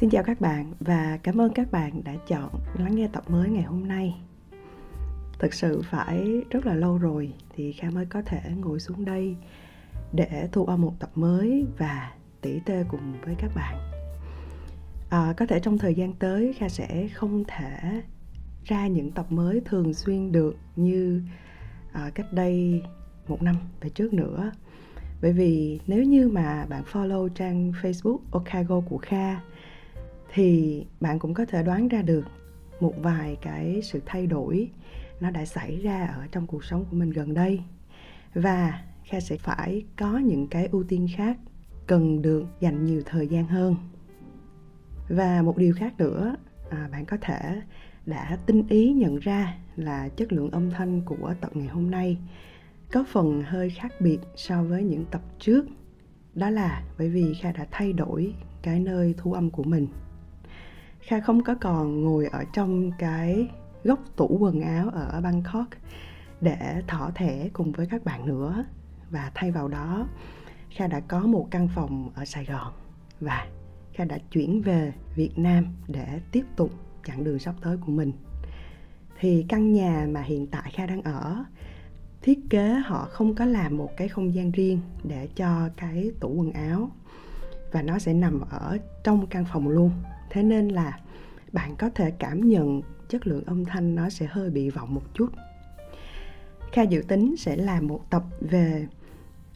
Xin chào các bạn và cảm ơn các bạn đã chọn lắng nghe tập mới ngày hôm nay. Thực sự phải rất là lâu rồi thì Kha mới có thể ngồi xuống đây để thu âm một tập mới và tỉ tê cùng với các bạn. À, có thể trong thời gian tới Kha sẽ không thể ra những tập mới thường xuyên được như à, cách đây một năm về trước nữa bởi vì nếu như mà bạn follow trang Facebook Okago của Kha thì bạn cũng có thể đoán ra được một vài cái sự thay đổi nó đã xảy ra ở trong cuộc sống của mình gần đây. Và kha sẽ phải có những cái ưu tiên khác cần được dành nhiều thời gian hơn. Và một điều khác nữa à, bạn có thể đã tinh ý nhận ra là chất lượng âm thanh của tập ngày hôm nay có phần hơi khác biệt so với những tập trước. Đó là bởi vì kha đã thay đổi cái nơi thu âm của mình kha không có còn ngồi ở trong cái góc tủ quần áo ở bangkok để thỏ thẻ cùng với các bạn nữa. Và thay vào đó, kha đã có một căn phòng ở sài gòn và kha đã chuyển về việt nam để tiếp tục chặng đường sắp tới của mình. Thì căn nhà mà hiện tại kha đang ở, thiết kế họ không có làm một cái không gian riêng để cho cái tủ quần áo và nó sẽ nằm ở trong căn phòng luôn thế nên là bạn có thể cảm nhận chất lượng âm thanh nó sẽ hơi bị vọng một chút. Kha dự tính sẽ làm một tập về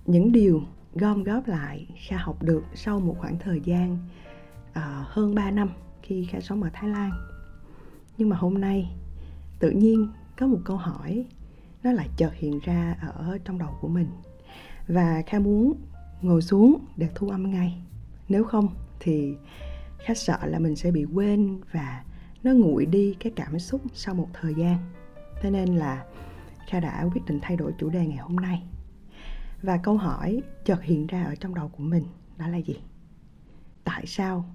những điều gom góp lại kha học được sau một khoảng thời gian uh, hơn 3 năm khi kha sống ở thái lan. Nhưng mà hôm nay tự nhiên có một câu hỏi nó lại chợt hiện ra ở trong đầu của mình. Và kha muốn ngồi xuống để thu âm ngay. Nếu không thì khá sợ là mình sẽ bị quên và nó nguội đi cái cảm xúc sau một thời gian. Thế nên là kha đã quyết định thay đổi chủ đề ngày hôm nay. Và câu hỏi chợt hiện ra ở trong đầu của mình đó là gì? Tại sao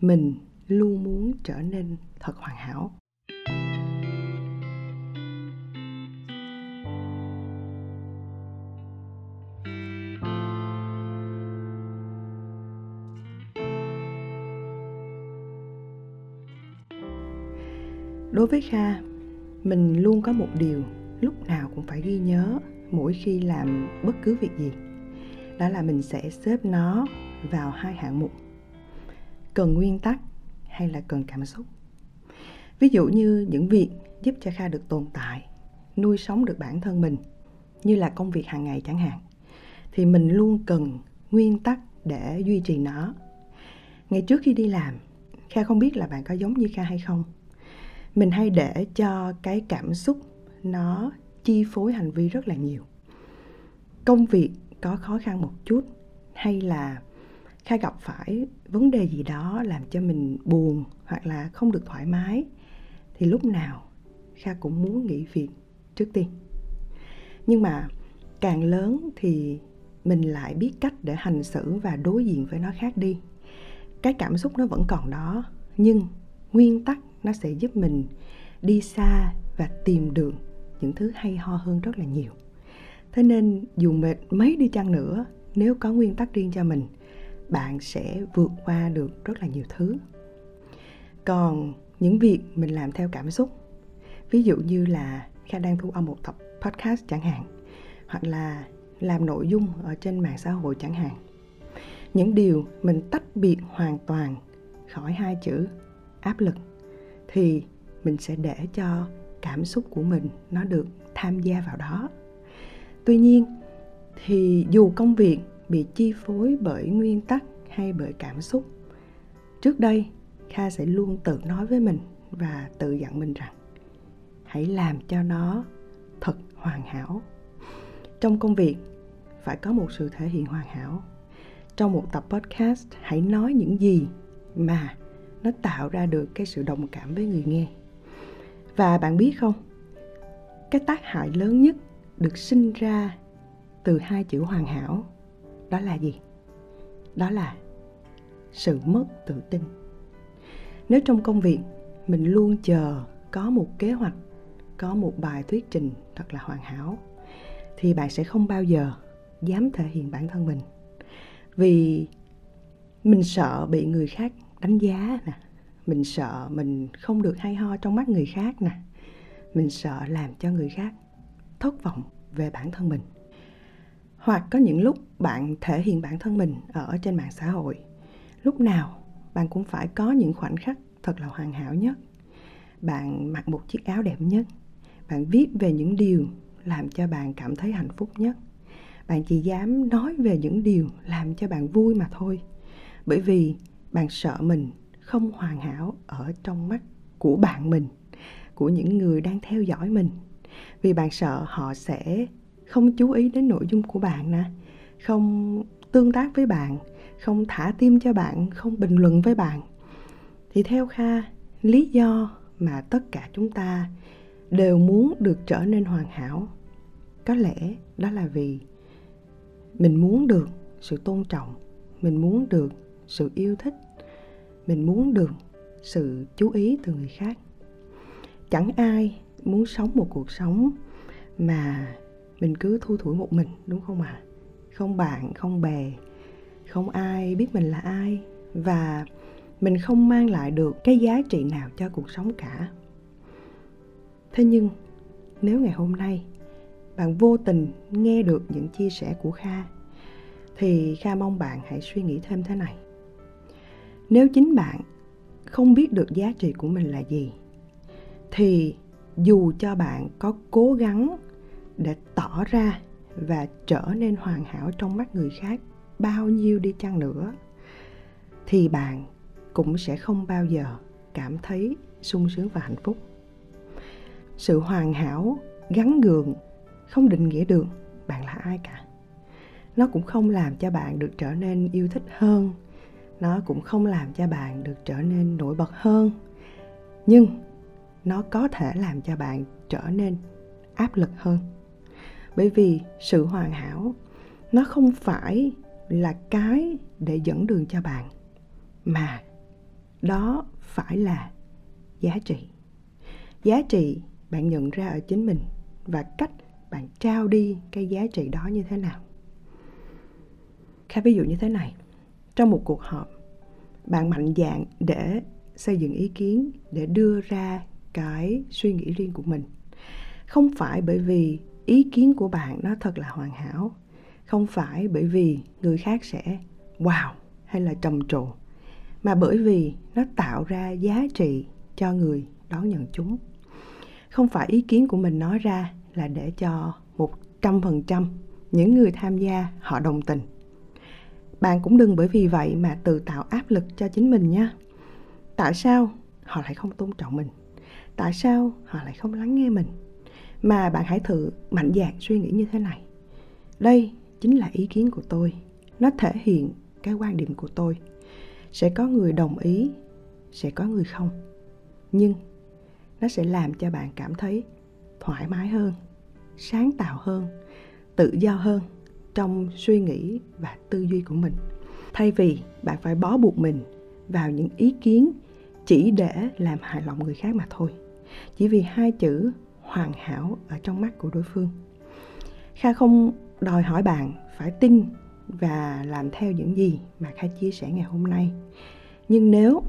mình luôn muốn trở nên thật hoàn hảo? Đối với kha, mình luôn có một điều lúc nào cũng phải ghi nhớ mỗi khi làm bất cứ việc gì. Đó là mình sẽ xếp nó vào hai hạng mục. Cần nguyên tắc hay là cần cảm xúc? Ví dụ như những việc giúp cho kha được tồn tại, nuôi sống được bản thân mình, như là công việc hàng ngày chẳng hạn, thì mình luôn cần nguyên tắc để duy trì nó. Ngày trước khi đi làm, kha không biết là bạn có giống như kha hay không mình hay để cho cái cảm xúc nó chi phối hành vi rất là nhiều. Công việc có khó khăn một chút hay là khai gặp phải vấn đề gì đó làm cho mình buồn hoặc là không được thoải mái, thì lúc nào kha cũng muốn nghỉ việc trước tiên. Nhưng mà càng lớn thì mình lại biết cách để hành xử và đối diện với nó khác đi. Cái cảm xúc nó vẫn còn đó, nhưng nguyên tắc nó sẽ giúp mình đi xa và tìm được những thứ hay ho hơn rất là nhiều. Thế nên dù mệt mấy đi chăng nữa, nếu có nguyên tắc riêng cho mình, bạn sẽ vượt qua được rất là nhiều thứ. Còn những việc mình làm theo cảm xúc, ví dụ như là kha đang thu âm một tập podcast chẳng hạn, hoặc là làm nội dung ở trên mạng xã hội chẳng hạn, những điều mình tách biệt hoàn toàn khỏi hai chữ áp lực thì mình sẽ để cho cảm xúc của mình nó được tham gia vào đó. Tuy nhiên, thì dù công việc bị chi phối bởi nguyên tắc hay bởi cảm xúc, trước đây kha sẽ luôn tự nói với mình và tự dặn mình rằng, hãy làm cho nó thật hoàn hảo. Trong công việc, phải có một sự thể hiện hoàn hảo. Trong một tập podcast, hãy nói những gì mà nó tạo ra được cái sự đồng cảm với người nghe. Và bạn biết không, cái tác hại lớn nhất được sinh ra từ hai chữ hoàn hảo đó là gì? Đó là sự mất tự tin. Nếu trong công việc mình luôn chờ có một kế hoạch, có một bài thuyết trình thật là hoàn hảo, thì bạn sẽ không bao giờ dám thể hiện bản thân mình. Vì mình sợ bị người khác đánh giá nè. Mình sợ mình không được hay ho trong mắt người khác nè. Mình sợ làm cho người khác thất vọng về bản thân mình. Hoặc có những lúc bạn thể hiện bản thân mình ở trên mạng xã hội, lúc nào bạn cũng phải có những khoảnh khắc thật là hoàn hảo nhất. Bạn mặc một chiếc áo đẹp nhất, bạn viết về những điều làm cho bạn cảm thấy hạnh phúc nhất. Bạn chỉ dám nói về những điều làm cho bạn vui mà thôi. Bởi vì bạn sợ mình không hoàn hảo ở trong mắt của bạn mình, của những người đang theo dõi mình. Vì bạn sợ họ sẽ không chú ý đến nội dung của bạn nè, không tương tác với bạn, không thả tim cho bạn, không bình luận với bạn. Thì theo kha, lý do mà tất cả chúng ta đều muốn được trở nên hoàn hảo, có lẽ đó là vì mình muốn được sự tôn trọng, mình muốn được sự yêu thích. Mình muốn được sự chú ý từ người khác. Chẳng ai muốn sống một cuộc sống mà mình cứ thu thủi một mình, đúng không ạ? À? không bạn, không bè, không ai biết mình là ai và mình không mang lại được cái giá trị nào cho cuộc sống cả. Thế nhưng, nếu ngày hôm nay bạn vô tình nghe được những chia sẻ của kha, thì kha mong bạn hãy suy nghĩ thêm thế này nếu chính bạn không biết được giá trị của mình là gì, thì dù cho bạn có cố gắng để tỏ ra và trở nên hoàn hảo trong mắt người khác bao nhiêu đi chăng nữa, thì bạn cũng sẽ không bao giờ cảm thấy sung sướng và hạnh phúc. Sự hoàn hảo, gắn gượng, không định nghĩa được bạn là ai cả. Nó cũng không làm cho bạn được trở nên yêu thích hơn nó cũng không làm cho bạn được trở nên nổi bật hơn. Nhưng nó có thể làm cho bạn trở nên áp lực hơn. Bởi vì sự hoàn hảo, nó không phải là cái để dẫn đường cho bạn, mà đó phải là giá trị. Giá trị bạn nhận ra ở chính mình và cách bạn trao đi cái giá trị đó như thế nào. Khá ví dụ như thế này. Trong một cuộc họp bạn mạnh dạn để xây dựng ý kiến, để đưa ra cái suy nghĩ riêng của mình. Không phải bởi vì ý kiến của bạn nó thật là hoàn hảo, không phải bởi vì người khác sẽ, wow, hay là trầm trồ, mà bởi vì nó tạo ra giá trị cho người đón nhận chúng. Không phải ý kiến của mình nói ra là để cho một trăm phần trăm những người tham gia họ đồng tình bạn cũng đừng bởi vì vậy mà tự tạo áp lực cho chính mình nha. Tại sao họ lại không tôn trọng mình? Tại sao họ lại không lắng nghe mình? Mà bạn hãy thử mạnh dạn suy nghĩ như thế này. Đây chính là ý kiến của tôi. Nó thể hiện cái quan điểm của tôi. Sẽ có người đồng ý, sẽ có người không. Nhưng nó sẽ làm cho bạn cảm thấy thoải mái hơn, sáng tạo hơn, tự do hơn trong suy nghĩ và tư duy của mình. Thay vì bạn phải bó buộc mình vào những ý kiến chỉ để làm hài lòng người khác mà thôi. Chỉ vì hai chữ hoàn hảo ở trong mắt của đối phương. Kha không đòi hỏi bạn phải tin và làm theo những gì mà kha chia sẻ ngày hôm nay. Nhưng nếu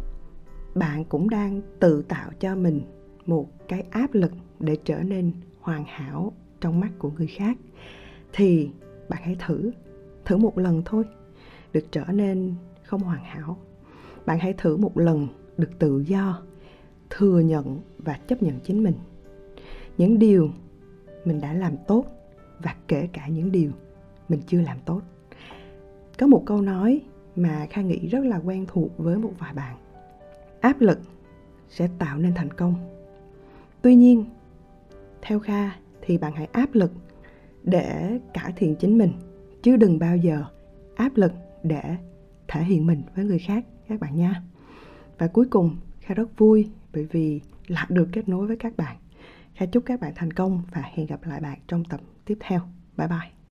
bạn cũng đang tự tạo cho mình một cái áp lực để trở nên hoàn hảo trong mắt của người khác, thì bạn hãy thử thử một lần thôi, được trở nên không hoàn hảo. Bạn hãy thử một lần được tự do, thừa nhận và chấp nhận chính mình. Những điều mình đã làm tốt và kể cả những điều mình chưa làm tốt. Có một câu nói mà kha nghĩ rất là quen thuộc với một vài bạn. Áp lực sẽ tạo nên thành công. Tuy nhiên, theo kha thì bạn hãy áp lực để cải thiện chính mình, chứ đừng bao giờ áp lực để thể hiện mình với người khác, các bạn nha. Và cuối cùng, kha rất vui bởi vì lại được kết nối với các bạn. Kha chúc các bạn thành công và hẹn gặp lại bạn trong tập tiếp theo. Bye bye.